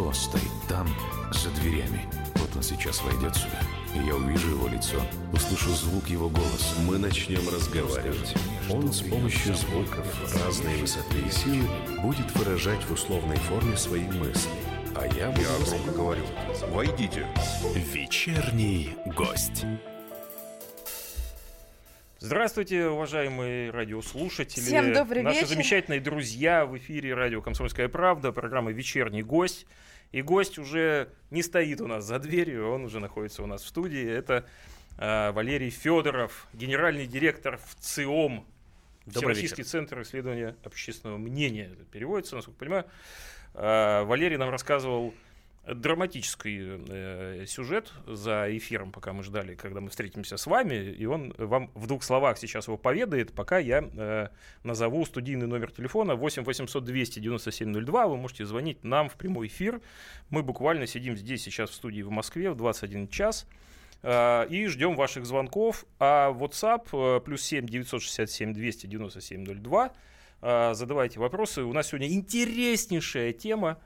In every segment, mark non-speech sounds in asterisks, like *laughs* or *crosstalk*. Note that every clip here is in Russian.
кто стоит там, за дверями. Вот он сейчас войдет сюда, и я увижу его лицо, услышу звук его голоса. Мы начнем разговаривать. Он с помощью звуков разной высоты и силы будет выражать в условной форме свои мысли. А я буду... Я громко говорю. Войдите. Вечерний гость. Здравствуйте, уважаемые радиослушатели. Всем добрый Наши вечер. замечательные друзья в эфире радио «Комсомольская правда», программа «Вечерний гость». И гость уже не стоит у нас за дверью, он уже находится у нас в студии. Это э, Валерий Федоров, генеральный директор ВЦИОМ, Добрый Всероссийский центр исследования общественного мнения. Это переводится, насколько понимаю. Э, Валерий нам рассказывал драматический э, сюжет за эфиром, пока мы ждали, когда мы встретимся с вами, и он вам в двух словах сейчас его поведает, пока я э, назову студийный номер телефона 8 800 297 02, вы можете звонить нам в прямой эфир, мы буквально сидим здесь сейчас в студии в Москве в 21 час, э, и ждем ваших звонков, а WhatsApp э, плюс 7 967 297 02, э, задавайте вопросы, у нас сегодня интереснейшая тема,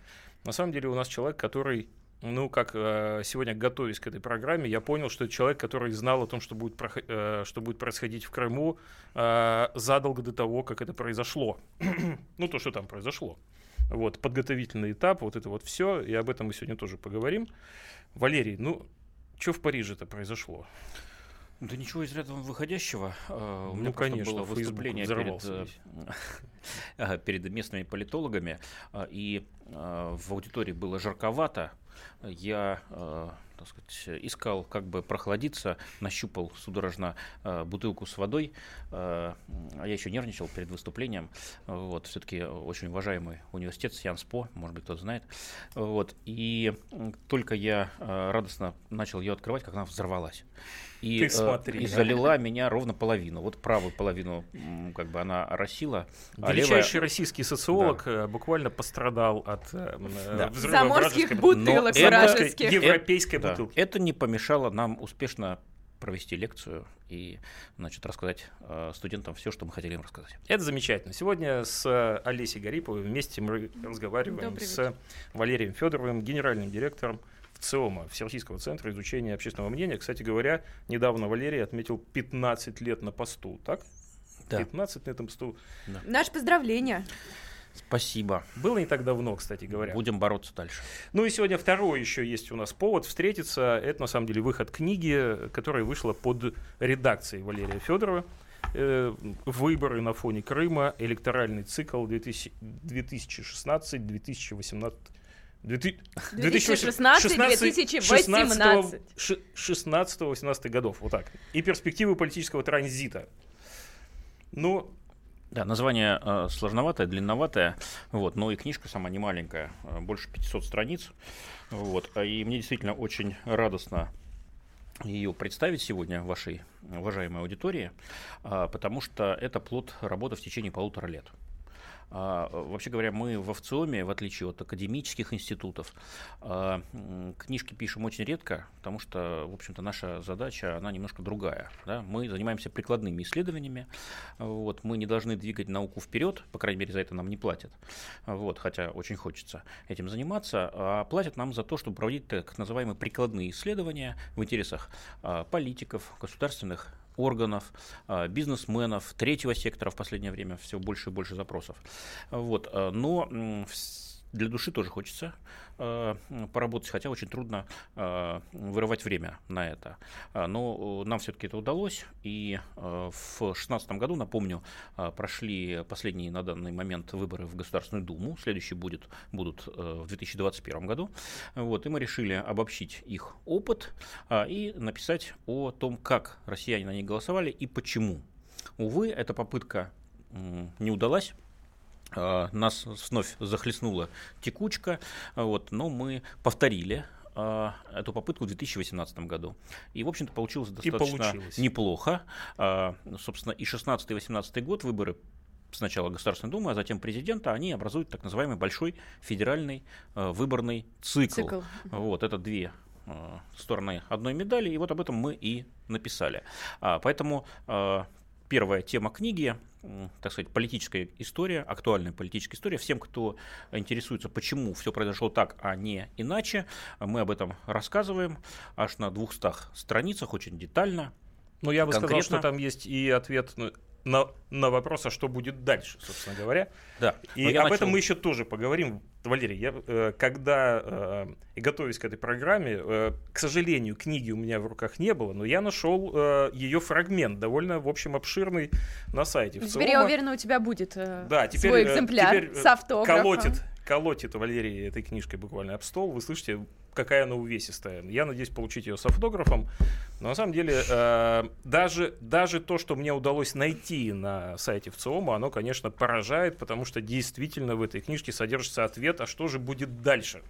на самом деле у нас человек, который, ну, как э, сегодня готовясь к этой программе, я понял, что это человек, который знал о том, что будет, э, что будет происходить в Крыму э, задолго до того, как это произошло. *clears throat* ну, то, что там произошло. Вот, подготовительный этап, вот это вот все, и об этом мы сегодня тоже поговорим. Валерий, ну, что в Париже-то произошло? Да ничего из ряда выходящего. А, У Ну, меня конечно, было выступление перед, э, ага, *laughs* перед местными политологами, а, и а, в аудитории было жарковато. Я э, так сказать, искал, как бы прохладиться, нащупал судорожно э, бутылку с водой. Э, а я еще нервничал перед выступлением. Вот, все-таки очень уважаемый университет Сианспо, может быть, кто-то знает. Вот, и только я э, радостно начал ее открывать, как она взорвалась. И, Ты э, смотри, и залила меня ровно половину. Вот правую половину как бы она оросила, а левая... Величайший российский социолог э, буквально пострадал от э, Да. взрыва Заморских бутылок Но это- вражеских. европейской Да. бутылки. Это не помешало нам успешно провести лекцию и значит, рассказать э, студентам все, что мы хотели им рассказать. Это замечательно. Сегодня с Олесей Гариповой вместе мы разговариваем с Валерием Федоровым, генеральным директором ВЦИОМа, Всероссийского центра изучения общественного мнения. Кстати говоря, недавно Валерий отметил 15 лет на посту, так? Да. 15 на этом посту. Наше поздравление. Спасибо. Было не так давно, кстати говоря. Будем бороться дальше. Ну и сегодня второй еще есть у нас повод встретиться. Это на самом деле выход книги, которая вышла под редакцией Валерия Федорова. Э, Выборы на фоне Крыма, электоральный цикл 2000 2016-2018. 2016-2018. 16-18 годов, вот так. И перспективы политического транзита. Ну, Да, название э, сложноватое, длинноватое, вот, но и книжка сама не маленькая, э, больше 500 страниц. Вот, а и мне действительно очень радостно ее представить сегодня вашей уважаемой аудитории, а, потому что это плод работы в течение полутора лет. А, Вообще говоря, мы в ВЦИОМе, в отличие от академических институтов, а, книжки пишем очень редко, потому что, в общем-то, наша задача, она немножко другая. да. Мы занимаемся прикладными исследованиями, вот, мы не должны двигать науку вперед, по крайней мере, за это нам не платят, вот, хотя очень хочется этим заниматься, а платят нам за то, чтобы проводить так называемые прикладные исследования в интересах а, политиков, государственных органов, а, бизнесменов, третьего сектора в последнее время все больше и больше запросов. Вот, а, но для души тоже хочется м, поработать, хотя очень трудно а, вырывать время на это. А, Но э, нам все-таки это удалось, и а, в 2016 году, напомню, а, прошли последние на данный момент выборы в Государственную Думу, следующие будет, будут э, в 2021 году. Вот, и мы решили обобщить их опыт а, и написать о том, как россияне на них голосовали и почему. Увы, эта попытка не удалась. А, Нас вновь захлестнула текучка, вот, но мы повторили а, эту попытку в 2018 году. И, в общем-то, получилось достаточно получилось. неплохо. А, Собственно, и 16 и 18 год выборы сначала Государственной Думы, а затем президента, они образуют так называемый большой федеральный выборный цикл. Цикл. Вот, это две стороны одной медали, и вот об этом мы и написали. Поэтому первая тема книги так сказать, политическая история, актуальная политическая история. Всем, кто интересуется, почему все произошло так, а не иначе, мы об этом рассказываем аж на 200 страницах, очень детально. Ну, я бы конкретно. сказал, что там есть и ответ ну, на, на вопрос, а что будет дальше, собственно говоря. Да. И об начал... этом мы еще тоже поговорим. Валерий, я, э, когда э, готовясь к этой программе, э, к сожалению, книги у меня в руках не было, но я нашел э, ее фрагмент, довольно, в общем, обширный на сайте. Теперь, я уверена, у тебя будет э, да, теперь, свой экземпляр теперь, с автографом. Колотит, колотит Валерий этой книжкой буквально об стол. Вы слышите, какая она увесистая. Я надеюсь получить ее с автографом. Но на самом деле э, даже, даже то, что мне удалось найти на сайте ВЦИОМа, оно, конечно, поражает, потому что действительно в этой книжке содержится ответ, а что же будет дальше.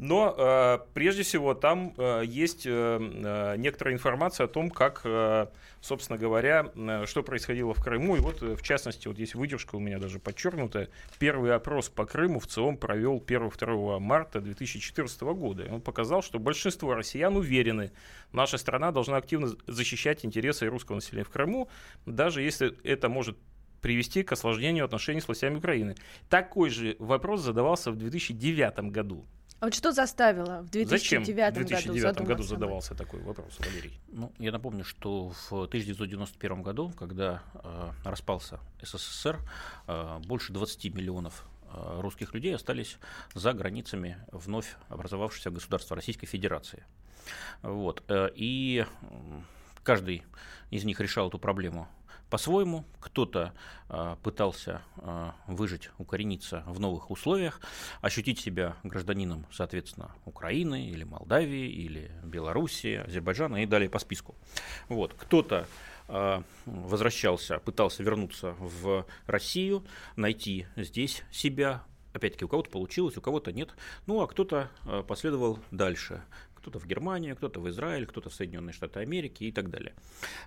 Но э, прежде всего там э, есть э, э, некоторая информация о том, как, э, собственно говоря, э, что происходило в Крыму. И вот, э, в частности, вот есть выдержка у меня даже подчеркнутая. Первый опрос по Крыму в целом провел 1-2 марта 2014 года. И он показал, что большинство россиян уверены, наша страна должна активно защищать интересы русского населения в Крыму, даже если это может привести к осложнению отношений с властями Украины. Такой же вопрос задавался в 2009 году. А вот что заставило в 2009, Зачем в 2009 году, году задавался такой вопрос, Валерий? Ну, я напомню, что в 1991 году, когда э, распался СССР, э, больше 20 миллионов э, русских людей остались за границами вновь образовавшегося государства Российской Федерации. Вот. Э, и каждый из них решал эту проблему по-своему. Кто-то э, пытался э, выжить, укорениться в новых условиях, ощутить себя гражданином, соответственно, Украины или Молдавии или Белоруссии, Азербайджана и далее по списку. Вот. Кто-то э, возвращался, пытался вернуться в Россию, найти здесь себя, Опять-таки, у кого-то получилось, у кого-то нет. Ну, а кто-то последовал дальше кто-то в Германию, кто-то в Израиль, кто-то в Соединенные Штаты Америки и так далее.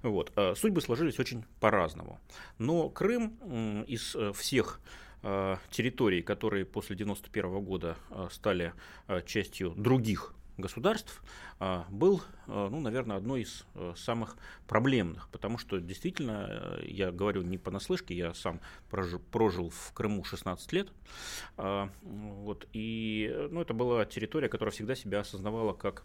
Вот. Э, судьбы сложились очень по-разному. Но Крым из э, всех э, территорий, которые после 1991 года стали частью других государств а, был, а, ну, наверное, одной из э, самых проблемных, потому что действительно, э, я говорю не понаслышке, я сам прожил, прожил в Крыму 16 лет, а, вот, и ну, это была территория, которая всегда себя осознавала как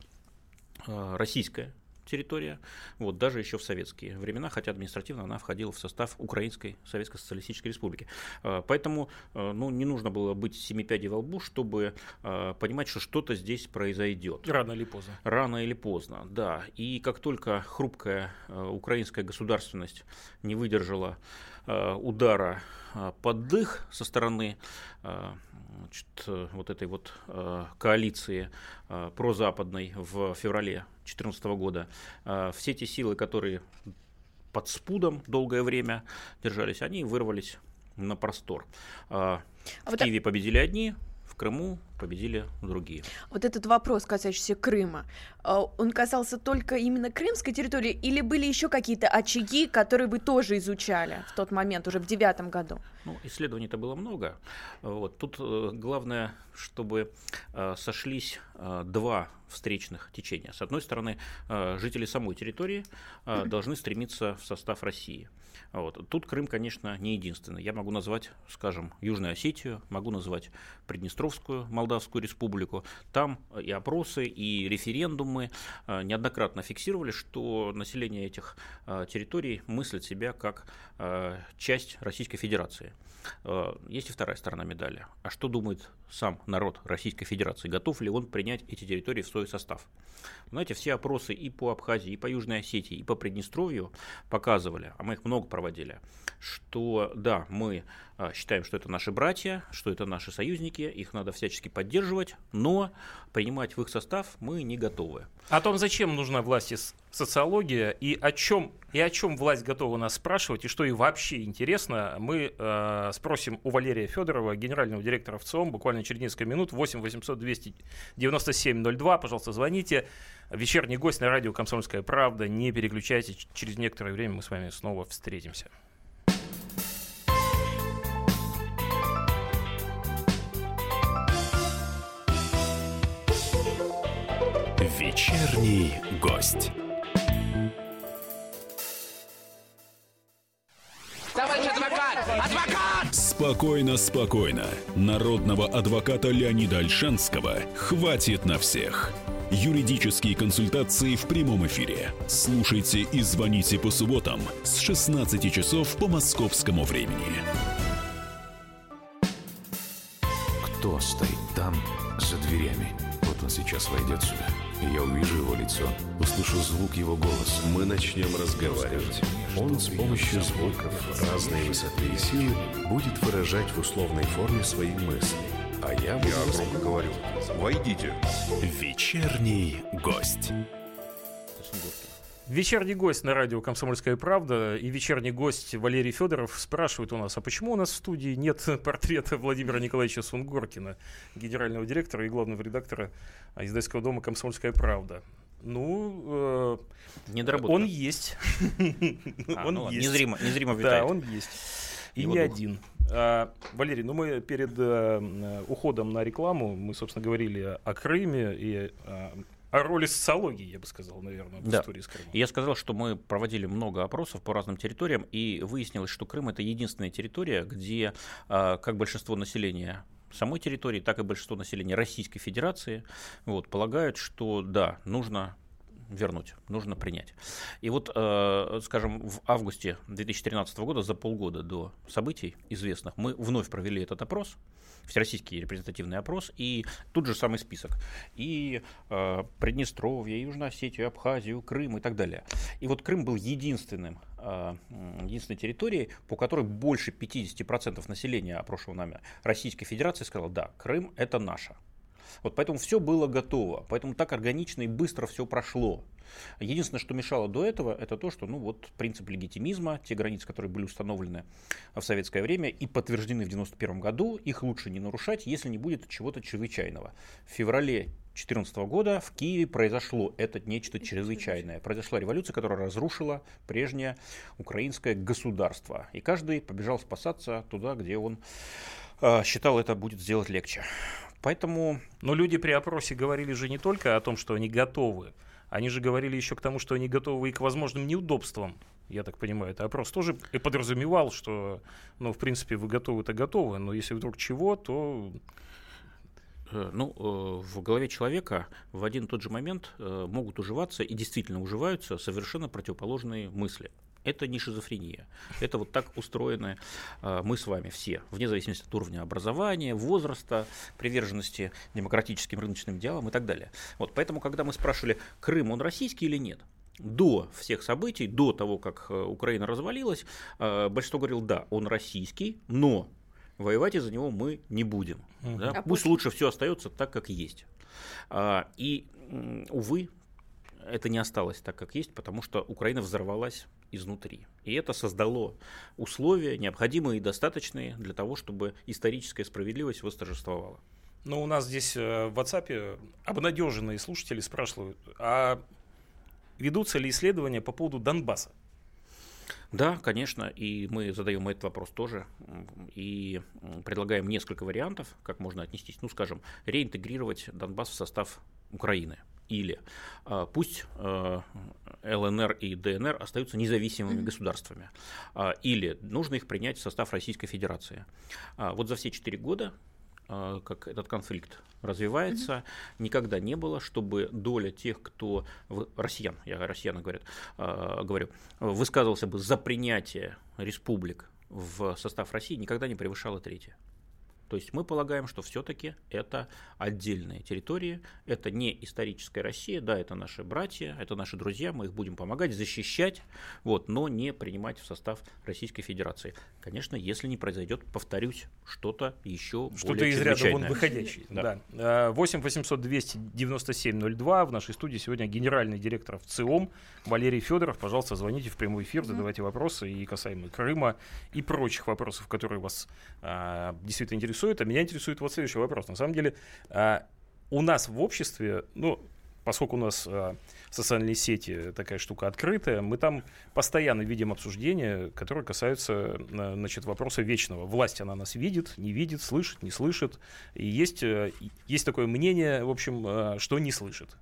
российская территория, вот, даже еще в советские времена, хотя административно она входила в состав Украинской Советской Социалистической Республики. А, поэтому а, ну, не нужно было быть семипядей во лбу, чтобы а, понимать, что что-то здесь произойдет. Рано или поздно. Рано или поздно, да. И как только хрупкая украинская государственность не выдержала удара под дых со стороны значит, вот этой вот коалиции прозападной в феврале 2014 года, все те силы, которые под спудом долгое время держались, они вырвались на простор. А в вот Киеве победили одни, в Крыму победили другие. Вот этот вопрос, касающийся Крыма, а, он касался только именно крымской территории или были еще какие-то очаги, которые вы тоже изучали в тот момент, уже в девятом году? Ну, исследований-то было много. Вот. Тут э, главное, чтобы э, сошлись э, два встречных течения. С одной стороны, жители самой территории должны стремиться в состав России. Вот. Тут Крым, конечно, не единственный. Я могу назвать, скажем, Южную Осетию, могу назвать Приднестровскую Молдавскую Республику. Там и опросы, и референдумы э, неоднократно фиксировали, что население этих э, территорий мыслит себя как э, часть Российской Федерации. Есть и вторая сторона медали. А что думает сам народ Российской Федерации? Готов ли он принять эти территории в свой состав? Знаете, все опросы и по Абхазии, и по Южной Осетии, и по Приднестровью показывали, а мы их много проводили, что да, мы а, считаем, что это наши братья, что это наши союзники, их надо всячески поддерживать, но принимать в их состав мы не готовы. О том, зачем нужна власти социология и о чем и о чем власть готова нас спрашивать и что ей вообще интересно, мы э, спросим у Валерия Федорова, генерального директора ВЦИОМ, буквально через несколько минут. 8 800 297 02, пожалуйста, звоните. Вечерний гость на радио «Комсомольская правда». Не переключайтесь, через некоторое время мы с вами снова встретимся. Вечерний гость. Спокойно, спокойно. Народного адвоката Леонида Альшанского хватит на всех. Юридические консультации в прямом эфире. Слушайте и звоните по субботам с 16 часов по московскому времени. Кто стоит там, за дверями? Вот он сейчас войдет сюда, я увижу его лицо, услышу звук его голоса. Мы начнем разговаривать. Он с помощью звуков разной высоты и силы будет выражать в условной форме свои мысли. А я буду... Я громко говорю. Войдите. Вечерний гость. Вечерний гость на радио «Комсомольская правда» и вечерний гость Валерий Федоров спрашивает у нас, а почему у нас в студии нет *laughs* портрета Владимира Николаевича Сунгоркина, генерального директора и главного редактора издательского дома «Комсомольская правда»? Ну, э, Недоработка. он есть. *laughs* А, Он ну есть. Незримо, незримо Да, витает. он есть. И Его не дух. один. А, Валерий, ну мы перед э, э, уходом на рекламу, мы, собственно, говорили о Крыме и э, о роли социологии, я бы сказал, наверное, в Да. истории с Крымом. Я сказал, что мы проводили много опросов по разным территориям, и выяснилось, что Крым это единственная территория, где а, как большинство населения самой территории, так и большинство населения Российской Федерации вот, полагают, что да, нужно вернуть, нужно принять. И вот, э, скажем, в августе 2013 года, за полгода до событий известных, мы вновь провели этот опрос, всероссийский репрезентативный опрос, и тут же самый список. И э, Приднестровье, Южную Осетию, Абхазию, Крым и так далее. И вот Крым был единственным, единственной территорией, по которой больше 50% населения, опрошенного нами, Российской Федерации сказало, да, Крым это наше. Вот поэтому все было готово, поэтому так органично и быстро все прошло. Единственное, что мешало до этого, это то, что ну, вот, принцип легитимизма, те границы, которые были установлены в советское время и подтверждены в 1991 году, их лучше не нарушать, если не будет чего-то чрезвычайного. В феврале 2014 года в Киеве произошло это нечто чрезвычайное. Произошла революция, которая разрушила прежнее украинское государство. И каждый побежал спасаться туда, где он э, считал это будет сделать легче. Поэтому Но люди при опросе говорили же не только о том, что они готовы, они же говорили еще к тому, что они готовы и к возможным неудобствам. Я так понимаю, это опрос тоже и подразумевал, что, ну, в принципе, вы готовы-то готовы, но если вдруг чего, то Ну, э, в голове человека в один и тот же момент э, могут уживаться и действительно уживаются совершенно противоположные мысли. Это не шизофрения. Это вот так устроены э, мы с вами все, вне зависимости от уровня образования, возраста, приверженности демократическим рыночным идеалам и так далее. Вот поэтому, когда мы спрашивали, Крым он российский или нет, до всех событий, до того, как э, Украина развалилась, э, большинство говорил, да, он российский, но воевать из-за него мы не будем. Да? А Пусть после- лучше все остается так, как есть. А, И, увы, это не осталось так, как есть, потому что Украина взорвалась изнутри. И это создало условия, необходимые и достаточные для того, чтобы историческая справедливость восторжествовала. Ну, у нас здесь э, в WhatsApp обнадеженные слушатели спрашивают, а ведутся ли исследования по поводу Донбасса? Да, конечно, и мы задаем этот вопрос тоже и предлагаем несколько вариантов, как можно отнестись. Ну, скажем, реинтегрировать Донбасс в состав Украины. Или а, пусть а, ЛНР и ДНР остаются независимыми государствами. А, или нужно их принять в состав Российской Федерации. Вот за все четыре года как этот конфликт развивается, никогда не было, чтобы доля тех, кто в- россиян, я о россиянах говорят, а, говорю, высказывался бы за принятие республик в состав России, никогда не превышала трети. То есть мы полагаем, что все-таки это отдельные территории, это не историческая Россия, да, это наши братья, это наши друзья, мы их будем помогать, защищать, вот, но не принимать в состав Российской Федерации. Конечно, если не произойдет, повторюсь, что-то еще Что-то более из ряда вон выходящее. Да. Да. А, 8 800 297 02. В нашей студии сегодня генеральный директор ВЦИОМ Валерий Федоров. Пожалуйста, звоните в прямой эфир, задавайте вопросы и касаемо Крыма, и прочих вопросов, которые вас а, действительно интересуют. А меня интересует вот следующий вопрос. На самом деле, а, у нас в обществе, ну, поскольку у нас а, социальные сети такая штука открытая, мы там постоянно видим обсуждения, которые касаются а, значит, вопроса вечного. Власть, она нас видит, не видит, слышит, не слышит. И есть, э, есть такое мнение, в общем, что не слышит.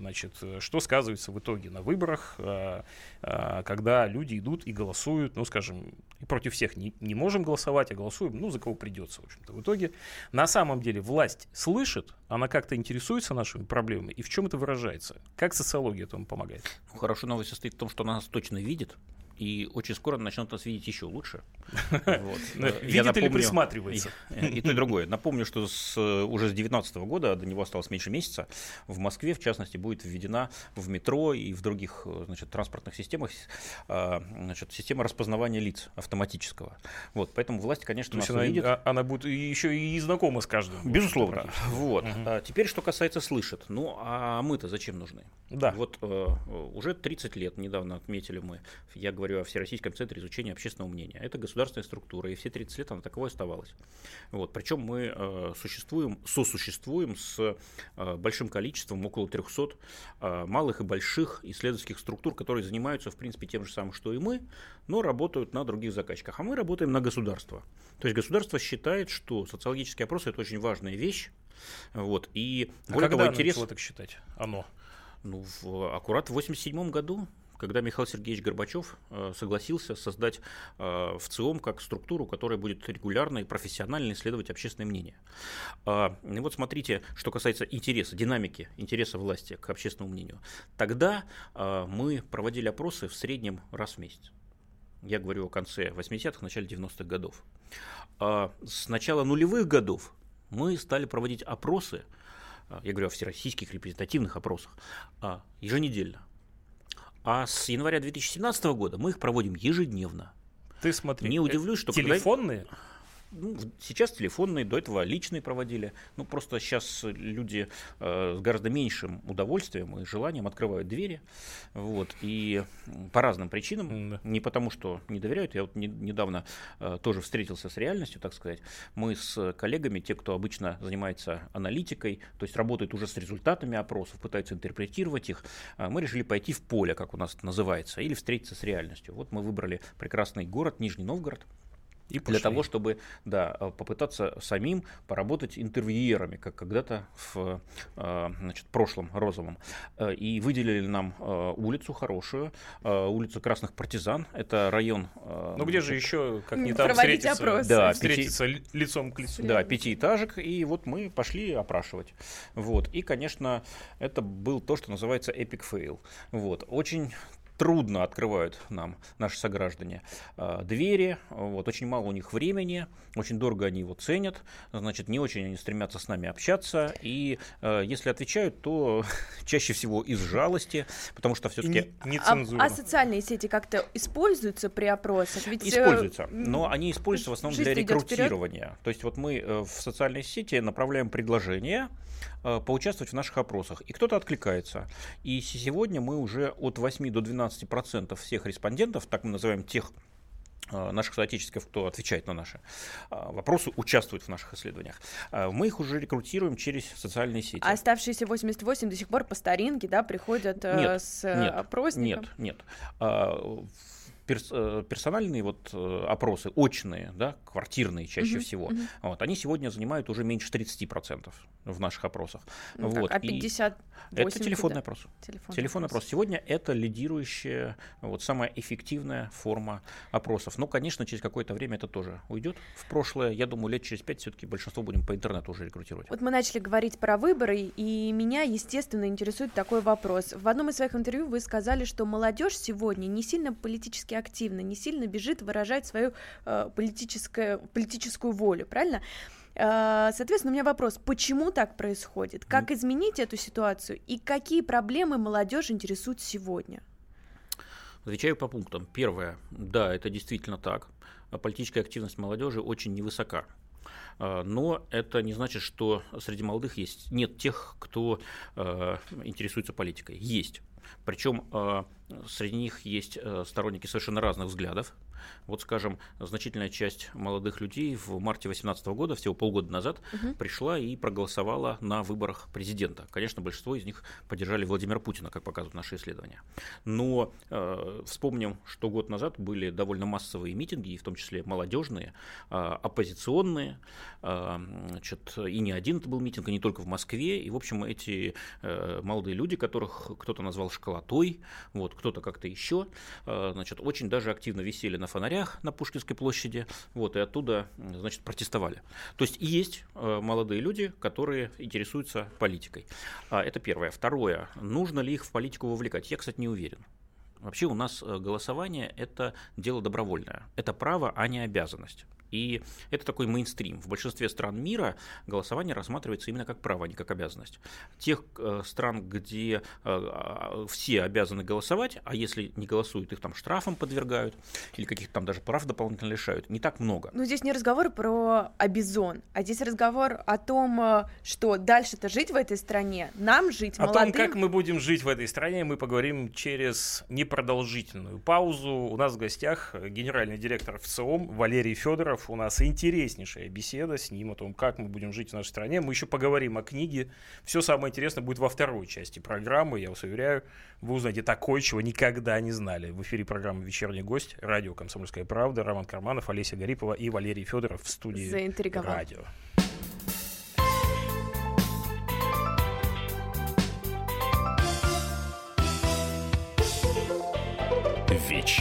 Значит, э, что сказывается в итоге на выборах, э, э, когда люди идут и голосуют, ну, скажем, против всех не, не можем голосовать, а голосуем, ну, за кого придется, в общем-то. В итоге, на самом деле, власть слышит, она как-то интересуется нашими проблемами, и в чем это выражается? Как социология этому помогает? Ну, хорошая новость состоит в том, что она нас точно видит, и очень скоро начнут нас видеть еще лучше. *laughs* Видит или присматривается? *laughs* И то, и другое. Напомню, что с, уже с 2019 года, до него осталось меньше месяца, в Москве, в частности, будет введена в метро и в других значит, транспортных системах а, значит, система распознавания лиц автоматического. Вот, поэтому власть, конечно, нас она, увидит. а, она будет еще и знакома с каждым. Безусловно. *laughs* Вот. А, теперь, что касается слышит. Ну, а мы-то зачем нужны? Да. Вот э, уже 30 лет, недавно отметили мы, я говорю о Всероссийском центре изучения общественного мнения. Это государственная структура, и все 30 лет она таковой оставалась. Вот. Причем мы э, существуем, сосуществуем с э, большим количеством, около 300 э, малых и больших исследовательских структур, которые занимаются, в принципе, тем же самым, что и мы, но работают на других заказчиках. А мы работаем на государство. То есть государство считает, что социологические опросы – это очень важная вещь, вот, и А более когда интерес... так считать? Оно. Ну, в, аккурат в 87 году, когда Михаил Сергеевич Горбачев э, согласился создать э, в ЦИОМ как структуру, которая будет регулярно и профессионально исследовать общественное мнение. А, и вот смотрите, что касается интереса, динамики интереса власти к общественному мнению. Тогда э, мы проводили опросы в среднем раз в месяц. Я говорю о конце 80-х, начале 90-х годов. А с начала нулевых годов мы стали проводить опросы, я говорю о всероссийских репрезентативных опросах, а, еженедельно. А с января 2017 года мы их проводим ежедневно. Ты смотри. Не удивлюсь, что когда- телефонные. Ну, сейчас телефонные, до этого личные проводили. Ну, просто сейчас люди э, с гораздо меньшим удовольствием и желанием открывают двери. Вот, и по разным причинам. М-да. Не потому, что не доверяют. Я вот не- недавно э, тоже встретился с реальностью, так сказать. Мы с коллегами, те, кто обычно занимается аналитикой, то есть работает уже с результатами опросов, пытаются интерпретировать их, э, мы решили пойти в поле, как у нас это называется, или встретиться с реальностью. Вот мы выбрали прекрасный город, Нижний Новгород, И для пошли. того, чтобы да, э, попытаться самим поработать интервьюерами, как когда-то в э, значит, прошлом розовом. Э, И выделили нам улицу хорошую, улицу Красных Партизан. Это район... Ну где же еще, как не там встретиться, опросы. Да, встретиться ли- лицом к лицу? Да, пятиэтажек, и вот мы пошли опрашивать. Вот. И, конечно, это был то, что называется epic fail. Вот. Очень трудно открывают нам наши сограждане э, двери, вот, очень мало у них времени, очень дорого они его ценят, значит, не очень они стремятся с нами общаться, и э, если отвечают, то *laughs* чаще всего из жалости, потому что все-таки не, не А, цензурно. а социальные сети как-то используются при опросах? Ведь, э, Используются, но они используются в основном для рекрутирования. То есть вот мы э, в социальной сети направляем предложения э, поучаствовать в наших опросах, и кто-то откликается. И сегодня мы уже от 8 до 12 процентов всех респондентов, так мы называем тех э, наших соотечественников, кто отвечает на наши э, вопросы, участвует в наших исследованиях. Э, Мы их уже рекрутируем через социальные сети. А оставшиеся 88 до сих пор по старинке, да, приходят Нет, с нет, опросником? Нет, нет. А, перс- э, персональные вот э, опросы, очные, да, квартирные чаще Мгм, всего, мгм. вот, они сегодня занимают уже меньше 30% в наших опросах. Ну так, вот, а и 58 это телефонный куда? опрос. Телефонный, Телефонный опрос. Сегодня это лидирующая, вот самая эффективная форма опросов. Но, конечно, через какое-то время это тоже уйдет в прошлое. Я думаю, лет через пять все-таки большинство будем по интернету уже рекрутировать. Вот мы начали говорить про выборы, и меня, естественно, интересует такой вопрос. В одном из своих интервью вы сказали, что молодежь сегодня не сильно политически активна, не сильно бежит выражать свою э, политическую волю, правильно? Э, Соответственно, у меня вопрос, почему так происходит? Как изменить эту ситуацию? И какие проблемы молодежь интересуют сегодня? Отвечаю по пунктам. Первое. Да, это действительно так. Политическая активность молодежи очень невысока. А, Но это не значит, что среди молодых есть нет тех, кто э, интересуется политикой. Есть. Причем э, среди них есть э, сторонники совершенно разных взглядов. Вот, скажем, значительная часть молодых людей в марте 2018 года, всего полгода назад, угу. пришла и проголосовала на выборах президента. Конечно, большинство из них поддержали Владимира Путина, как показывают наши исследования. Но э, вспомним, что год назад были довольно массовые митинги, в том числе молодежные, э, оппозиционные, э, значит, и не один это был митинг, и не только в Москве. И, в общем, эти э, молодые люди, которых кто-то назвал школотой, вот, кто-то как-то еще, э, значит, очень даже активно висели на фонарях на Пушкинской площади, вот, и оттуда, значит, протестовали. То есть есть э, молодые люди, которые интересуются политикой. А, это первое. Второе. Нужно ли их в политику вовлекать? Я, кстати, не уверен. Вообще у нас голосование – это дело добровольное. Это право, а не обязанность. И это такой мейнстрим. В большинстве стран мира голосование рассматривается именно как право, а не как обязанность. Тех э, стран, где э, а, все обязаны голосовать, а если не голосуют, их там штрафом подвергают или каких-то там даже прав дополнительно лишают, не так много. Ну, здесь не разговор про обезон, а здесь разговор о том, э, что дальше-то жить в этой стране, нам жить, о молодым... О том, как мы будем жить в этой стране, мы поговорим через непродолжительную паузу. У нас в гостях генеральный директор ВЦИОМ Валерий Федоров. У нас интереснейшая беседа с ним о том, как мы будем жить в нашей стране. Мы еще поговорим о книге. Все самое интересное будет во второй части программы. Я вас уверяю, вы узнаете такое, чего никогда не знали. В эфире программы «Вечерний гость», радио «Комсомольская правда», Роман Карманов, Олеся Гарипова и Валерий Федоров в студии радио.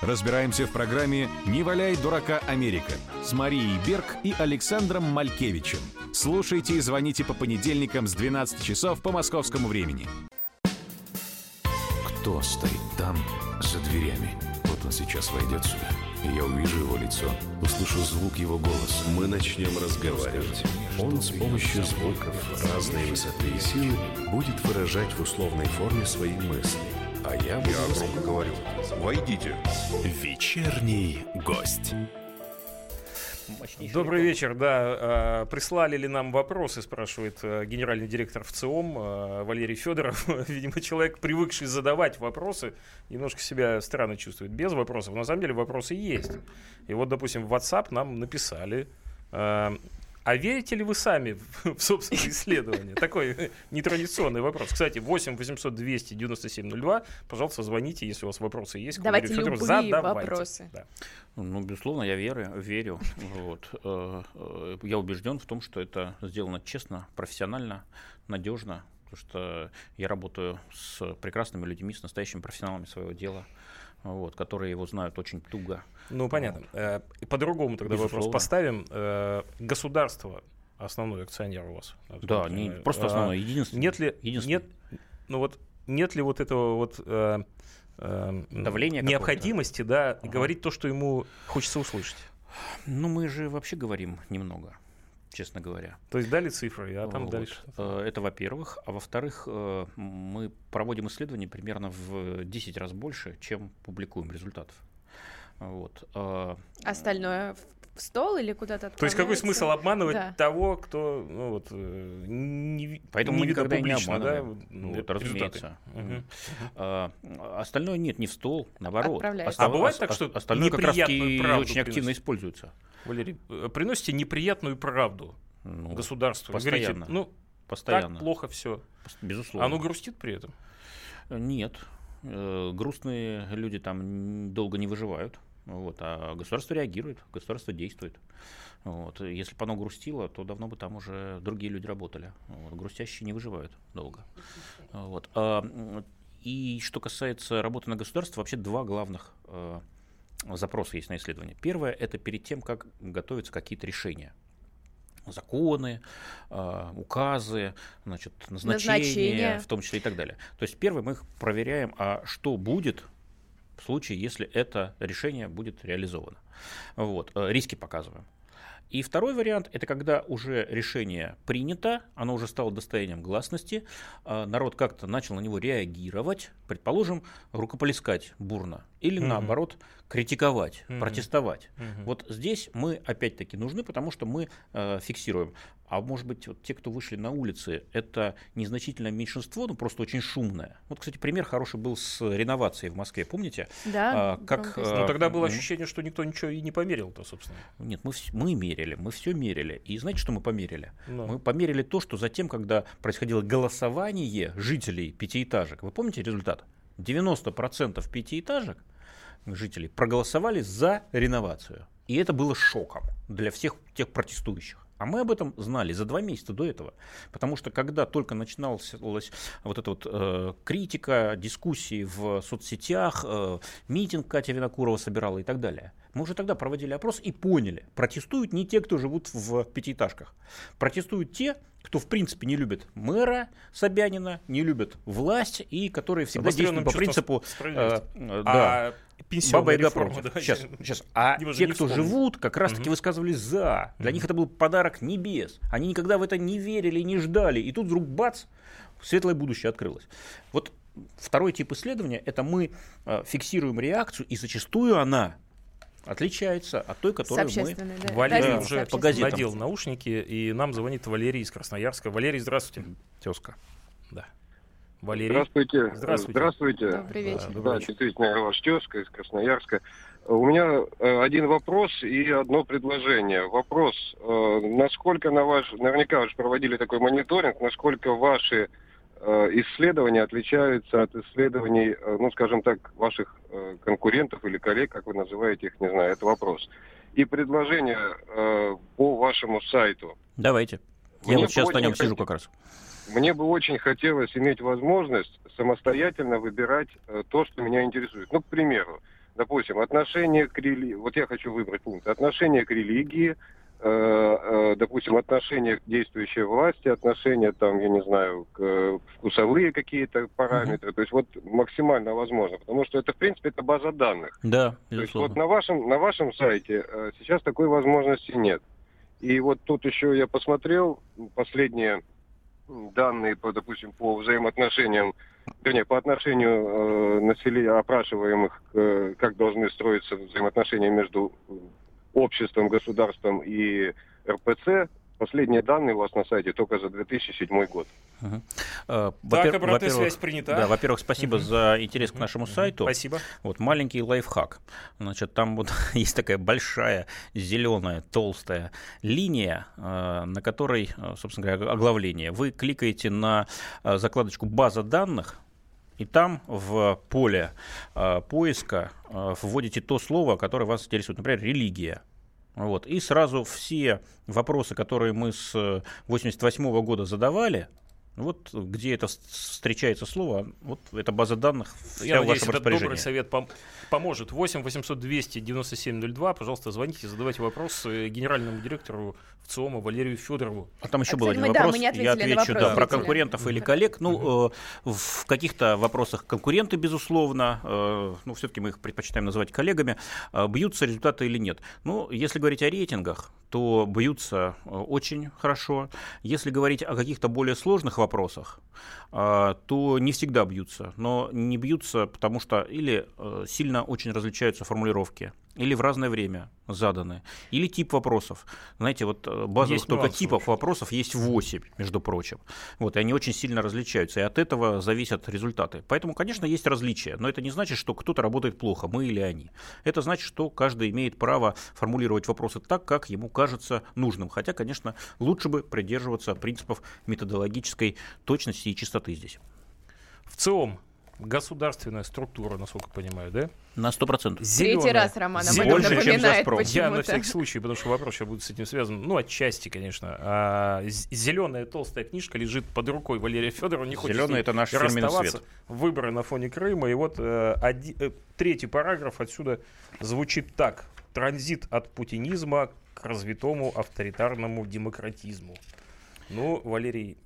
Разбираемся в программе «Не валяй дурака Америка» с Марией Берг и Александром Малькевичем. Слушайте и звоните по понедельникам с 12 часов по московскому времени кто стоит там, за дверями. Вот он сейчас войдет сюда, я увижу его лицо, услышу звук его голоса. Мы начнем разговаривать. Он с помощью звуков разной высоты и силы будет выражать в условной форме свои мысли. А я. Я громко говорю. Войдите. Вечерний гость. Добрый вечер, да. А, прислали ли нам вопросы, спрашивает э, генеральный директор ВЦИОМ э, Валерий Федоров. *laughs* Видимо, человек, привыкший задавать вопросы, немножко себя странно чувствует без вопросов. На самом деле вопросы есть. И вот, допустим, в WhatsApp нам написали э, а верите ли вы сами в, *laughs* собственные исследования? Такой *laughs* нетрадиционный вопрос. Кстати, 8 800 200 97 02. Пожалуйста, звоните, если у вас вопросы есть. Давайте любые Задавайте. вопросы. Да. Ну, безусловно, я верю, верю. Вот. Э, э, я убежден в том, что это сделано честно, профессионально, надежно, потому что я работаю с прекрасными людьми, с настоящими профессионалами своего дела вот, которые его знают очень туго. Ну, понятно. Вот. Э, по-другому тогда Безусловно. вопрос поставим. Э, государство основной акционер у вас? Да, не просто основной, единственный. Нет ли, единственный. нет, ну вот, нет ли вот этого вот э, э, Давление необходимости, да, ага. говорить то, что ему хочется услышать? Ну, мы же вообще говорим немного честно говоря. То есть дали цифры, а там вот. дальше? Это во-первых. А во-вторых, мы проводим исследования примерно в 10 раз больше, чем публикуем результатов. Вот. Э, Остальное в стол или куда-то То есть какой смысл обманывать да. того, кто ну, вот, не, Поэтому не мы никогда публично, не обманываем. Да, ну, вот, разумеется. Угу. А, остальное нет, не в стол, наоборот. А бывает так, что остальное как раз очень активно используется. Валерий, э, приносите неприятную правду ну, государству. Постоянно. Говорите, ну, постоянно. так плохо все. Безусловно. Оно грустит при этом? Нет. Э, грустные люди там долго не выживают. Вот, а государство реагирует, государство действует. Вот. Если бы оно грустило, то давно бы там уже другие люди работали. Вот. Грустящие не выживают долго. Вот. А, и что касается работы на государство, вообще два главных э, запросы есть на исследование. Первое – это перед тем, как готовятся какие-то решения законы, э, указы, значит, назначения, назначения, в том числе и так далее. То есть первое мы их проверяем, а что будет в случае, если это решение будет реализовано. Вот, э, риски показываем. И второй вариант – это когда уже решение принято, оно уже стало достоянием гласности, а, народ как-то начал на него реагировать, предположим, рукополискать бурно, или Мгм. наоборот критиковать, Мгм. протестовать. Мгм. Вот здесь мы опять-таки нужны, потому что мы э, фиксируем. А может быть, вот те, кто вышли на улицы, это незначительное меньшинство, но просто очень шумное. Вот, кстати, пример хороший был с реновацией в Москве, помните? Да, А, как, громкость. э, Ну, тогда было ощущение, что никто ничего и не померил-то, собственно. Нет, мы, мы мерили, мы все мерили. И знаете, что мы померили? Ну. Мы померили то, что затем, когда происходило голосование жителей пятиэтажек, вы помните результат? 90% пятиэтажек жителей проголосовали за реновацию. И это было шоком для всех тех протестующих. А мы об этом знали за два месяца до этого. Потому что когда только начиналась вот эта вот э, критика, дискуссии в соцсетях, э, митинг Катя Винокурова собирала и так далее, мы уже тогда проводили опрос и поняли, протестуют не те, кто живут в пятиэтажках. Протестуют те, кто в принципе не любит мэра Собянина, не любит власть и которые всегда действуют по принципу... справедливости. э, да, А Баба Яга реформа, против. давайте. Сейчас, сейчас. А Его те, кто живут, как раз-таки Мгм. высказывались за. Для них это был подарок небес. Они никогда в это не верили не ждали. И тут вдруг бац, светлое будущее открылось. Вот второй тип исследования – это мы э, фиксируем реакцию, и зачастую она отличается от той, которую мы... да. Валерий Разница уже по газетам. надел наушники, и нам звонит Валерий из Красноярска. Валерий, здравствуйте. Тезка. Да. Валерий. Здравствуйте. Здравствуйте. Здравствуйте. Добрый вечер. добрый Да, вечер. действительно, я ваш тезка из Красноярска. У меня э, один вопрос и одно предложение. Вопрос, э, насколько на ваш, наверняка вы же проводили такой мониторинг, насколько ваши э, исследования отличаются от исследований, ну, скажем так, ваших конкурентов или коллег, как вы называете их, не знаю, это вопрос. И предложение по вашему сайту. Давайте. Я Мне вот сейчас на нем сижу как раз. Мне бы очень хотелось иметь возможность самостоятельно выбирать э, то, что меня интересует. Ну, к примеру, допустим, отношение к религии. Вот я хочу выбрать пункт. Отношение к религии, э, э, допустим, отношение к действующей власти, отношение там, я не знаю, к вкусовые какие-то параметры. То есть вот максимально возможно. Потому что это, в принципе, это база данных. Да, То есть безусловно. вот на вашем, на вашем сайте сейчас такой возможности нет. И вот тут еще я посмотрел последние данные, по, допустим, по взаимоотношениям, вернее, по отношению э, населения, опрашиваемых, э, как должны строиться взаимоотношения между обществом, государством и РПЦ. Последние данные у вас на сайте только за 2007 год. Э, Так, во-пер- обратная связь принята. Да, во-первых, спасибо Мгм. за интерес к нашему сайту. Спасибо. Вот маленький лайфхак. Значит, там вот *laughs* есть такая большая зеленая толстая линия, э, на которой, э, собственно говоря, оглавление. Вы кликаете на э, закладочку «База данных», и там в поле э, поиска э, вводите то слово, которое вас интересует, например, религия. Вот. И сразу все вопросы, которые мы с 1988 года задавали, вот где это встречается слово, вот эта база данных вся Я в надеюсь, вашем этот добрый совет пом- поможет. 8 800 200 9702. Пожалуйста, звоните, задавайте вопрос э, генеральному директору ВЦИОМа Валерию Федорову. А там еще А, был кстати, один мы- да, вопрос. мы не ответили Я отвечу вопрос да, про конкурентов или коллег. Ну, э, в каких-то вопросах конкуренты, безусловно, э, ну, все-таки мы их предпочитаем называть коллегами, э, бьются результаты или нет. Ну, если говорить о рейтингах, то бьются э, очень хорошо. Если говорить о каких-то более сложных вопросах, э, то не всегда бьются. Но не бьются, потому что или э, сильно очень различаются формулировки, или в разное время заданы, или тип вопросов. Знаете, вот э, базовых Есть только в типов общем-то. вопросов есть 8, между прочим. Вот, и они очень сильно различаются, и от этого зависят результаты. Поэтому, конечно, есть различия, но это не значит, что кто-то работает плохо, мы или они. Это значит, что каждый имеет право формулировать вопросы так, как ему кажется нужным. Хотя, конечно, лучше бы придерживаться принципов методологической точности и чистоты здесь. ВЦИОМ. Государственная структура, насколько понимаю, да? На 100%. Третий Зелёная. раз Роман об этом Больше, чем «Газпром». Я на всякий случай, потому что вопрос сейчас будет с этим связан. Ну, отчасти, конечно. зеленая толстая книжка лежит под рукой Валерия Федорова. Не хочет Зеленый это наш фирменный расставаться. цвет. Выборы на фоне Крыма. И вот э, оди- э, третий параграф отсюда звучит так. Транзит от путинизма к развитому авторитарному демократизму. Ну, Валерий,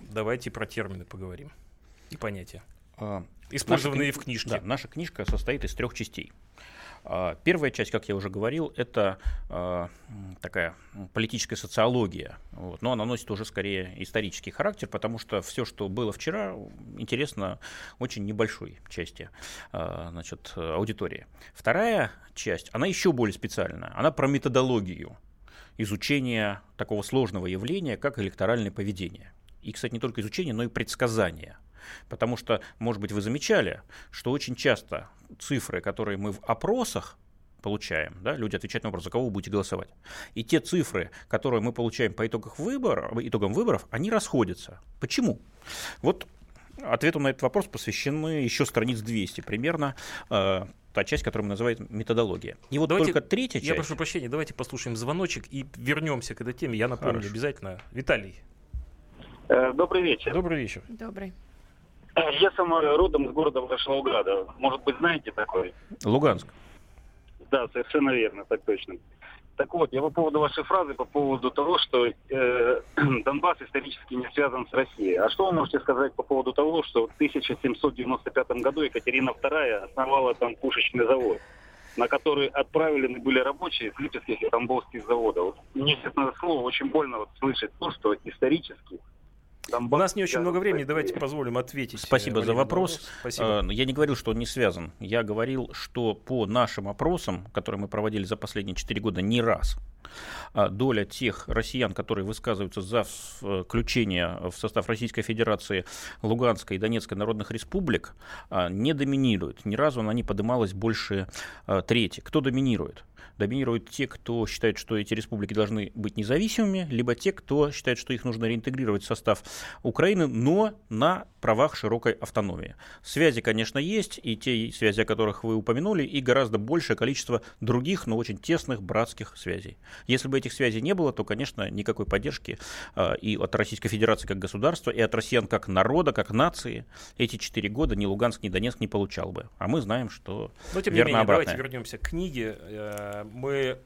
давайте про термины поговорим. И понятия. А, Использованные наша, в книжке. Да, наша книжка состоит из трех частей. А, первая часть, как я уже говорил, это э, такая политическая социология, вот, но она носит уже скорее исторический характер, потому что все, что было вчера, интересно очень небольшой части э, значит, аудитории. Вторая часть, она еще более специальная, она про методологию изучения такого сложного явления, как электоральное поведение. И, кстати, не только изучение, но и предсказание. Потому что, может быть, вы замечали, что очень часто цифры, которые мы в опросах получаем, да, люди отвечают на вопрос, за кого вы будете голосовать. И те цифры, которые мы получаем по итогам выборов, итогам выборов, они расходятся. Почему? Вот ответу на этот вопрос посвящены еще страниц 200 примерно, э, та часть, которую мы называем методология. И вот давайте, только третья часть... Я прошу прощения, давайте послушаем звоночек и вернемся к этой теме. Я напомню Хорошо. обязательно. Виталий. Э, добрый вечер. Добрый вечер. Добрый. *clears throat* Я сам родом из города Ворошиловграда. Может быть, знаете такой? Луганск. Да, совершенно верно, так точно. Так вот, я по поводу вашей фразы, по поводу того, что э, *clears throat* Донбасс исторически не связан с Россией. А что вы можете сказать по поводу того, что в 1795 году Екатерина II основала там пушечный завод, на который отправлены были рабочие с липецких и тамбовских заводов? Мне, честно слово, очень больно вот слышать то, что исторически Донбасс, У нас не очень много времени, давайте позволим ответить. Спасибо за вопрос. Спасибо. Э, я не говорил, что он не связан. Я говорил, что по нашим опросам, которые мы проводили за последние 4 года не раз, доля тех россиян, которые высказываются за включение в состав Российской Федерации Луганской и Донецкой народных республик, а, не доминирует. Ни разу она не поднималась больше а, трети. Кто доминирует? доминируют те, кто считает, что эти республики должны быть независимыми, либо те, кто считает, что их нужно реинтегрировать в состав Украины, но на правах широкой автономии. Связи, конечно, есть, и те связи, о которых вы упомянули, и гораздо большее количество других, но очень тесных братских связей. Если бы этих связей не было, то, конечно, никакой поддержки э, и от Российской Федерации как государства, и от россиян как народа, как нации эти четыре года ни Луганск, ни Донецк не получал бы. А мы знаем, что Но, тем верно не менее, обратное. давайте вернемся к книге. Э, мы,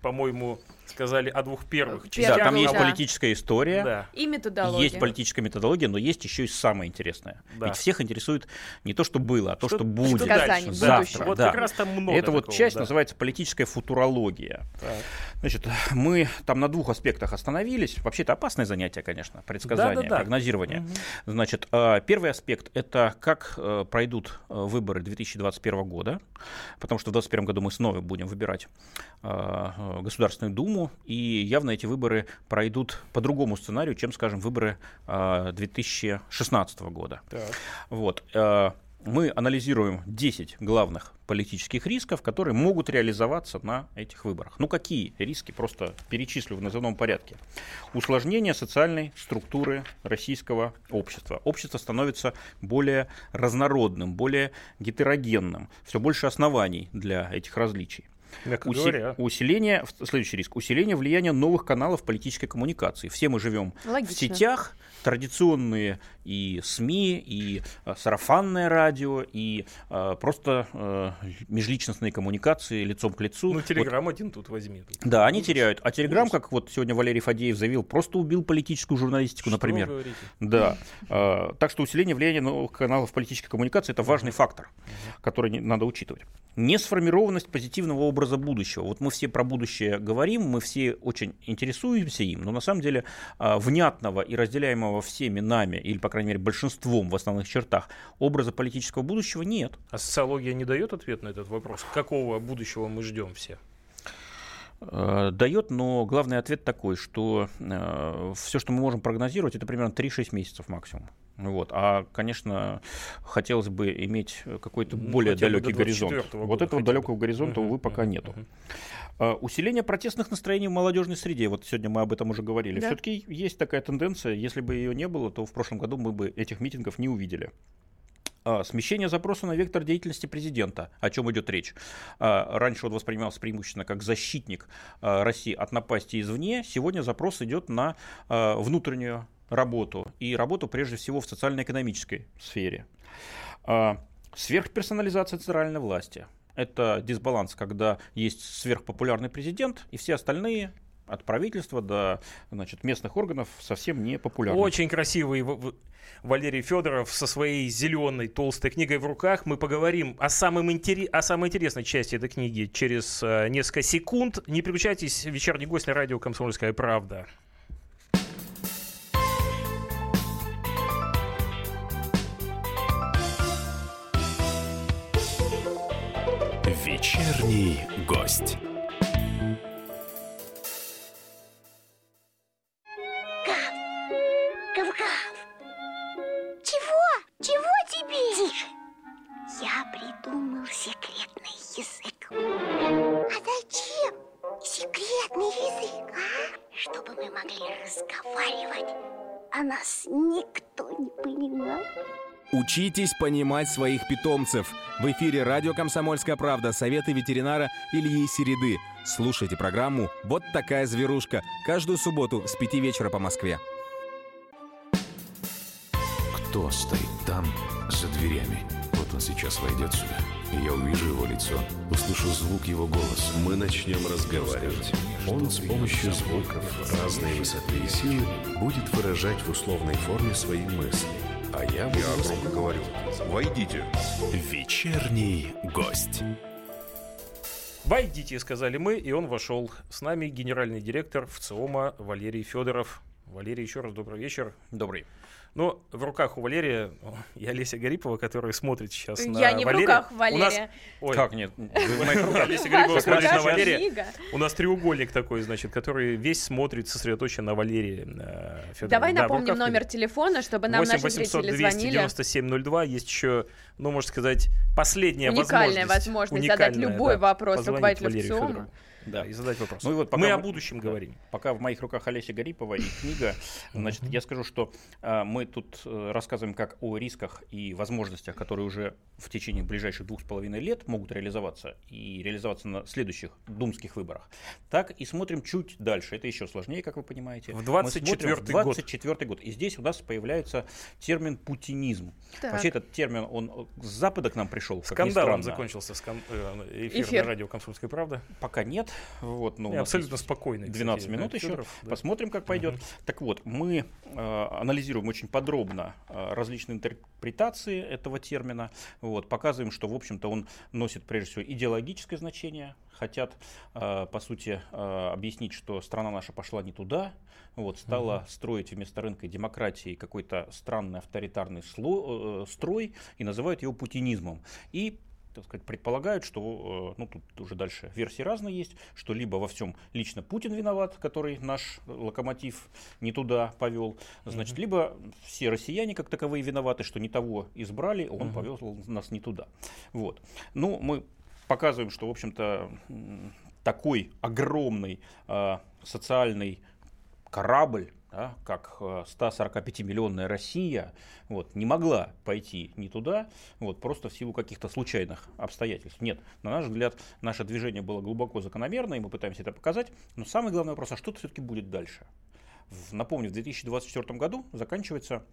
по-моему, сказали о двух первых частях. Да, там есть да. политическая история, да. и методология. Есть политическая методология, но есть еще и самое интересное. Да. Ведь всех интересует не то, что было, а то, что, что будет. Что дальше, завтра. Вот да. как раз там много Это такого, вот часть да. называется политическая футурология. Так. Значит, мы там на двух аспектах остановились. Вообще это опасное занятие, конечно, предсказание, да, да, да. прогнозирование. Угу. Значит, а, первый аспект это как э, пройдут э, выборы 2021 года, потому что в 2021 году мы снова будем выбирать э, Государственную Думу, и явно эти выборы пройдут по другому сценарию, чем, скажем, выборы 2016 года. Так. Вот мы анализируем 10 главных политических рисков, которые могут реализоваться на этих выборах. Ну какие риски? Просто перечислю в назывном порядке. Усложнение социальной структуры российского общества. Общество становится более разнородным, более гетерогенным. Все больше оснований для этих различий. Уси- усиление, следующий риск, усиление влияния новых каналов политической коммуникации. Все мы живем Логично. в сетях, традиционные и СМИ, и э, сарафанное радио, и э, просто э, межличностные коммуникации лицом к лицу. Ну, Телеграм вот. один тут возьми. Да, они теряют. А Телеграм, как вот сегодня Валерий Фадеев заявил, просто убил политическую журналистику, что например. Вы говорите? Да. Э, так что усиление влияния новых каналов политической коммуникации это важный фактор, который не, надо учитывать. Несформированность позитивного образа будущего. Вот мы все про будущее говорим, мы все очень интересуемся им, но на самом деле э, внятного и разделяемого всеми нами, или, по крайней мере, большинством в основных чертах, образа политического будущего нет. А социология не дает ответ на этот вопрос? Какого будущего мы ждем все? Э, дает, но главный ответ такой, что э, все, что мы можем прогнозировать, это примерно 3-6 месяцев максимум. Вот. А, конечно, хотелось бы иметь какой-то ну, более далекий горизонт. Вот этого далекого горизонта, uh-huh, увы, пока uh-huh, нету. Uh-huh. Uh, усиление протестных настроений в молодежной среде. Вот сегодня мы об этом уже говорили. Да. Все-таки есть такая тенденция. Если бы ее не было, то в прошлом году мы бы этих митингов не увидели. А, смещение запроса на вектор деятельности президента, о чем идет речь. А, раньше он воспринимался преимущественно как защитник а, России от напасти извне. Сегодня запрос идет на внутреннюю работу и работу прежде всего в социально-экономической сфере. Сверхперсонализация центральной власти. Это дисбаланс, когда есть сверхпопулярный президент, и все остальные от правительства до значит, местных органов совсем не популярны. Очень красивый Валерий Федоров со своей зеленой толстой книгой в руках. Мы поговорим о, самом интерес... о самой интересной части этой книги через э, несколько секунд. Не переключайтесь, вечерний гость на радио «Комсомольская правда». Вечерний гость. Учитесь понимать своих питомцев. В эфире радио «Комсомольская правда» советы ветеринара Ильи Середы. Слушайте программу «Вот такая зверушка» каждую субботу с 5 вечера по Москве. Кто стоит там, за дверями? Вот он сейчас войдет сюда, я увижу его лицо, услышу звук его голоса. Мы начнем разговаривать. Он с помощью звуков разной высоты и силы будет выражать в условной форме свои мысли – а я, я громко говорю. Войдите. Вечерний гость. Войдите, сказали мы, и он вошел. С нами генеральный директор ВЦИОМа Валерий Федоров. Валерий, еще раз добрый вечер. Добрый. Но в руках у Валерия *laughs* и Олеся Гарипова, которая смотрит сейчас Я на Я не Валерия. в руках Валерия. У нас... Ой. Как нет? в моих руках. *laughs* Олеся Гарипова смотрит на Валерия. У нас треугольник такой, значит, который весь смотрит сосредоточен на Валерии э, Давай напомним номер телефона, чтобы нам наши зрители звонили. 9702. Есть еще, ну, можно сказать, последняя Уникальная возможность. задать любой вопрос руководителю ВЦИОМа. Да, и задать вопрос. Ну, и вот пока мы о будущем да, говорим. Пока в моих руках Олеся Гарипова и книга, значит, я скажу, что а, мы тут а, рассказываем как о рисках и возможностях, которые уже в течение ближайших двух с половиной лет могут реализоваться и реализоваться на следующих думских выборах, так и смотрим чуть дальше. Это еще сложнее, как вы понимаете. В 24 год. 24 год. И здесь у нас появляется термин путинизм. Так. Вообще этот термин, он с Запада к нам пришел. Скандалом закончился скан... Э, эфир, эфир на радио «Комсомольская правда». Пока нет. Вот, ну, абсолютно спокойно. 12 кстати, минут еще. Федоров, да. Посмотрим, как пойдет. Угу. Так вот, мы э, анализируем очень подробно э, различные интерпретации этого термина. Вот, показываем, что, в общем-то, он носит, прежде всего, идеологическое значение. Хотят, э, по сути, э, объяснить, что страна наша пошла не туда, вот, стала угу. строить вместо рынка демократии какой-то странный авторитарный сло, э, строй и называют его путинизмом. И так сказать, предполагают, что, э, ну, тут уже дальше версии разные есть, что либо во всем лично Путин виноват, который наш локомотив не туда повел, значит, угу. либо все россияне как таковые виноваты, что не того избрали, он угу. повел нас не туда. Вот. Ну, мы показываем, что, в общем-то, такой огромный э, социальный корабль, да, как 145-миллионная э, Россия, вот, не могла пойти не туда, вот, просто в силу каких-то случайных обстоятельств. Нет, на наш взгляд, наше движение было глубоко закономерно, и мы пытаемся это показать. Но самый главный вопрос, а что все-таки будет дальше? Напомню, в 2024 году заканчивается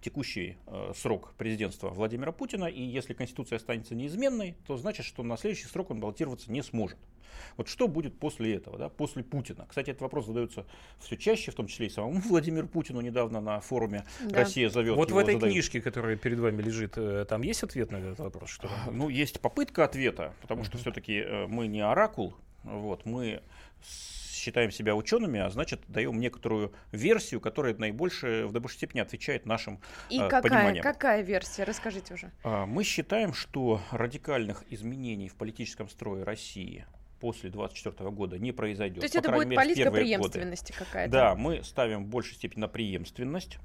текущий э, срок президентства Владимира Путина, и если Конституция останется неизменной, то значит, что на следующий срок он баллотироваться не сможет. Вот что будет после этого, да, после Путина? Кстати, этот вопрос задается все чаще, в том числе и самому *laughs* Владимиру Путину недавно на форуме да. «Россия зовет». Вот в этой задают. книжке, которая перед вами лежит, э, там есть ответ на этот вопрос? Что ну, есть попытка ответа, потому что все-таки э, мы не оракул, вот, мы считаем себя учеными, а значит даем некоторую версию, которая наибольше, в наибольшей степени отвечает нашим И э, какая, пониманиям. какая версия? Расскажите уже. А, мы считаем, что радикальных изменений в политическом строе России после 2024 года не произойдет. То есть это будет мере, политика преемственности какая-то? Да, мы ставим в большей степени на преемственность,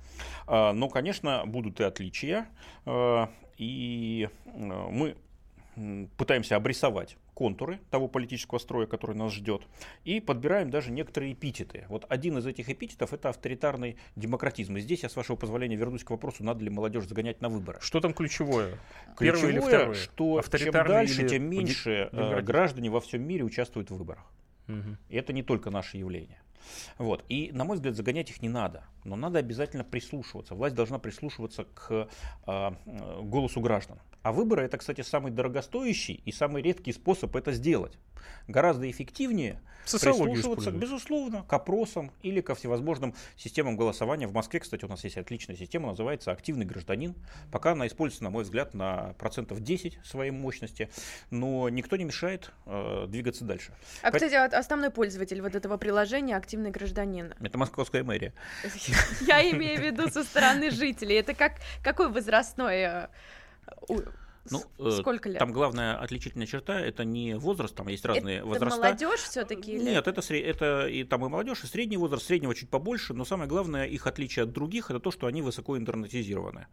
а, но, конечно, будут и отличия, а, и мы пытаемся обрисовать контуры того политического строя, который нас ждет, и подбираем даже некоторые эпитеты. Вот один из этих эпитетов это авторитарный демократизм. И здесь я, с вашего позволения, вернусь к вопросу, надо ли молодежь загонять на выборы. Что там ключевое? Ключевое, Первое или второе? что чем дальше, тем меньше э, граждане во всем мире участвуют в выборах. Угу. И это не только наше явление. Вот. И, на мой взгляд, загонять их не надо. Но надо обязательно прислушиваться. Власть должна прислушиваться к э, голосу граждан. А выборы это, кстати, самый дорогостоящий и самый редкий способ это сделать. Гораздо эффективнее Социологию прислушиваться, безусловно, к опросам или ко всевозможным системам голосования. В Москве, кстати, у нас есть отличная система, называется «Активный гражданин». Пока она используется, на мой взгляд, на процентов 10 своей мощности, но никто не мешает э, двигаться дальше. А, По- кстати, вот основной пользователь вот этого приложения «Активный гражданин». Это московская мэрия. *laughs* Я имею в виду со стороны жителей. Это как какой возрастной... э, у- Ну, э, Сколько лет? Там главная отличительная черта это не возраст, там есть разные Это возраста. молодежь все-таки? Нет, это, это и там и молодежь, и средний возраст, среднего чуть побольше, но самое главное, их отличие от других, это то, что они высоко интернетизированы.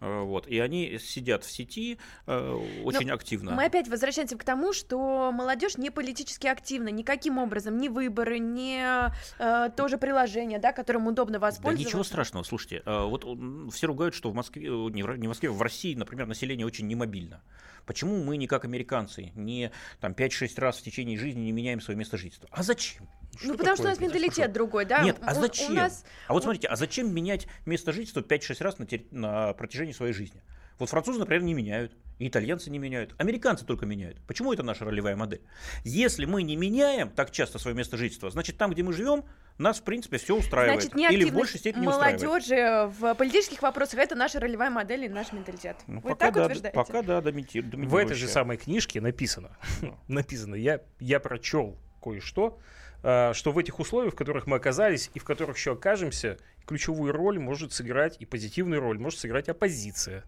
Э, Вот, и они сидят в сети э, очень Но активно. Мы опять возвращаемся к тому, что молодежь не политически активна никаким образом, ни выборы, ни э, тоже приложение, да, которым удобно Да воспользоваться. ничего страшного, слушайте, вот все ругают, что в Москве, не в, Москве, в России, например, население очень немобильно. Почему мы не как американцы, не там 5-6 раз в течение жизни не меняем свое место жительства? А зачем? Ну, потому что у нас менталитет другой, да? Нет, а У- у зачем? нас- А вот смотрите, а зачем менять место жительства 5-6 раз на, терри- на протяжении своей жизни? Вот французы, например, не меняют, и итальянцы не меняют, американцы только меняют. Почему это наша ролевая модель? Если мы не меняем так часто свое место жительства, значит там, где мы живем, нас, в принципе, все устраивает. Значит, Или в большей степени молодежи в политических вопросах это наша ролевая модель и наш менталитет. Ну, Вы пока так да, утверждаете? Пока да, домити- В этой же доминирующая. самой книжке написано, *laughs* написано, я, я прочел кое-что, а, что в этих условиях, в которых мы оказались и в которых еще окажемся, ключевую роль может сыграть и позитивную роль может сыграть оппозиция,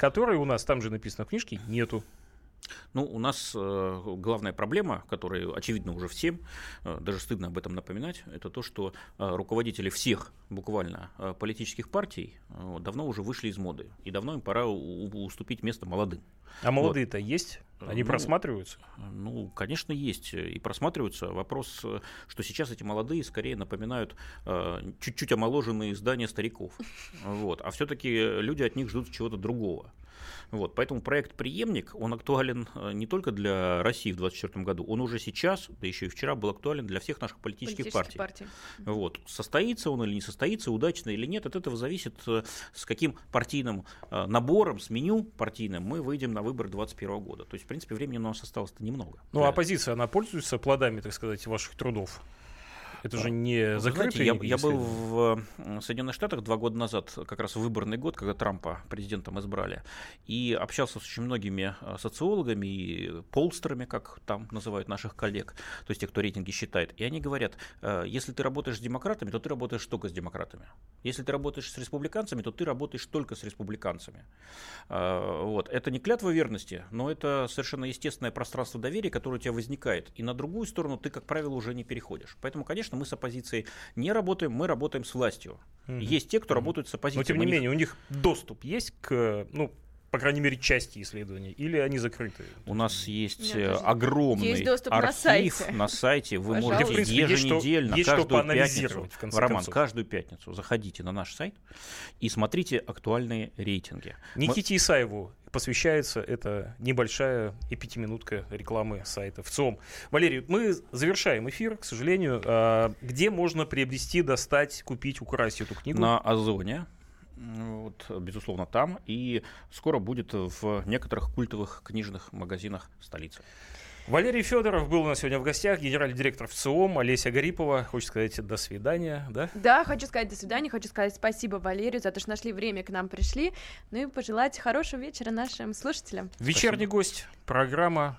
которой у нас там же написано в книжке нету. Ну, у нас э, главная проблема, которая очевидна уже всем, э, даже стыдно об этом напоминать, это то, что э, руководители всех буквально э, политических партий э, давно уже вышли из моды, и давно им пора у- уступить место молодым. А молодые-то есть? Они Ну, просматриваются? Ну, конечно, есть э, и просматриваются. Вопрос, э, что сейчас эти молодые скорее напоминают э, чуть-чуть омоложенные издания стариков. Вот. А все-таки люди от них ждут чего-то другого. Вот, поэтому проект «Преемник», он актуален э, не только для России в 2024 году, он уже сейчас, да еще и вчера, был актуален для всех наших политических, Политических партий. партий. Вот. Состоится он или не состоится, удачно или нет, от этого зависит, э, с каким партийным э, набором, с меню партийным мы выйдем на выборы 2021 года. То есть, в принципе, времени у нас осталось-то немного. Ну, а оппозиция, она пользуется плодами, так сказать, ваших трудов? Это же не Вы закрытый знаете, я, я был исследование. в э, Соединенных Штатах два года назад, как раз в выборный год, когда Трампа президентом избрали, и общался с очень многими э, социологами и полстерами, как там называют наших коллег, то есть те, кто рейтинги считает. И они говорят, э, если ты работаешь с демократами, то ты работаешь только с демократами. Если ты работаешь с республиканцами, то ты работаешь только с республиканцами. Э, Вот. Это не клятва верности, но это совершенно естественное пространство доверия, которое у тебя возникает. И на другую сторону ты, как правило, уже не переходишь. Поэтому, конечно, мы с оппозицией не работаем, мы работаем с властью. Мгм. Есть те, кто работают с оппозицией. Но, тем не у них- менее, у них доступ есть к, ну, по крайней мере, части исследований, или они закрыты? У нас есть Нет, э, огромный есть доступ на архив сайте. на сайте. Вы Пожалуйста. можете Где, принципе, есть что- еженедельно, есть что каждую пятницу, в конце Роман, концов. каждую пятницу заходите на наш сайт и смотрите актуальные рейтинги. Мы- Никите Исаеву посвящается эта небольшая и пятиминутка рекламы сайта в ЦОМ. Валерий, мы завершаем эфир, к сожалению. А, Где можно приобрести, достать, купить, украсть эту книгу? на Озоне. Вот, безусловно, там. И скоро будет в некоторых культовых книжных магазинах столицы. Валерий Федоров был у нас сегодня в гостях, генеральный директор ВЦИОМ, Олеся Гарипова. Хочет сказать до свидания, да? Да, хочу сказать до свидания, хочу сказать спасибо Валерию за то, что нашли время, к нам пришли, ну и пожелать хорошего вечера нашим слушателям. Вечерний гость, программа,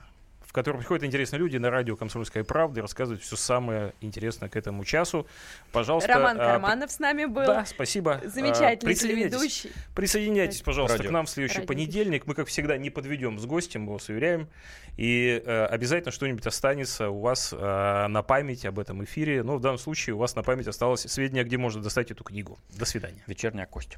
в которой приходят интересные люди на радио «Комсомольская правда» и рассказывают все самое интересное к этому часу. Пожалуйста. Роман а, Карманов с нами был. Да, спасибо. Замечательный А, присоединяйтесь. телеведущий. Присоединяйтесь, пожалуйста, Радио. к нам в следующий Радио. понедельник. Мы, как всегда, не подведем с гостем, мы вас уверяем. И э, обязательно что-нибудь останется у вас э, на память об этом эфире. Но в данном случае у вас на память осталось сведения, где можно достать эту книгу. До свидания. Вечерняя кость.